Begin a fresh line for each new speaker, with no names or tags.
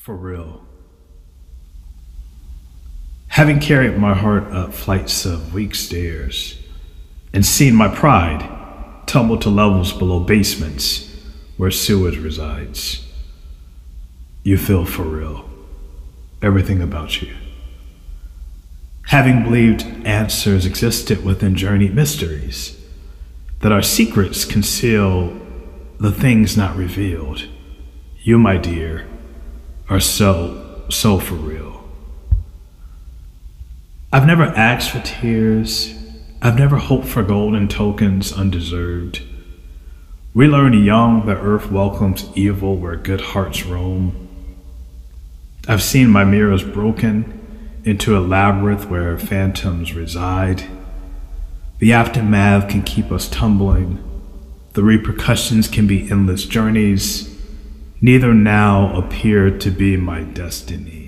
For real. Having carried my heart up flights of weak stairs and seen my pride tumble to levels below basements where sewage resides, you feel for real. Everything about you. Having believed answers existed within journeyed mysteries, that our secrets conceal the things not revealed, you, my dear, are so, so for real. I've never asked for tears. I've never hoped for golden tokens undeserved. We learn young that earth welcomes evil where good hearts roam. I've seen my mirrors broken into a labyrinth where phantoms reside. The aftermath can keep us tumbling. The repercussions can be endless journeys. Neither now appear to be my destiny.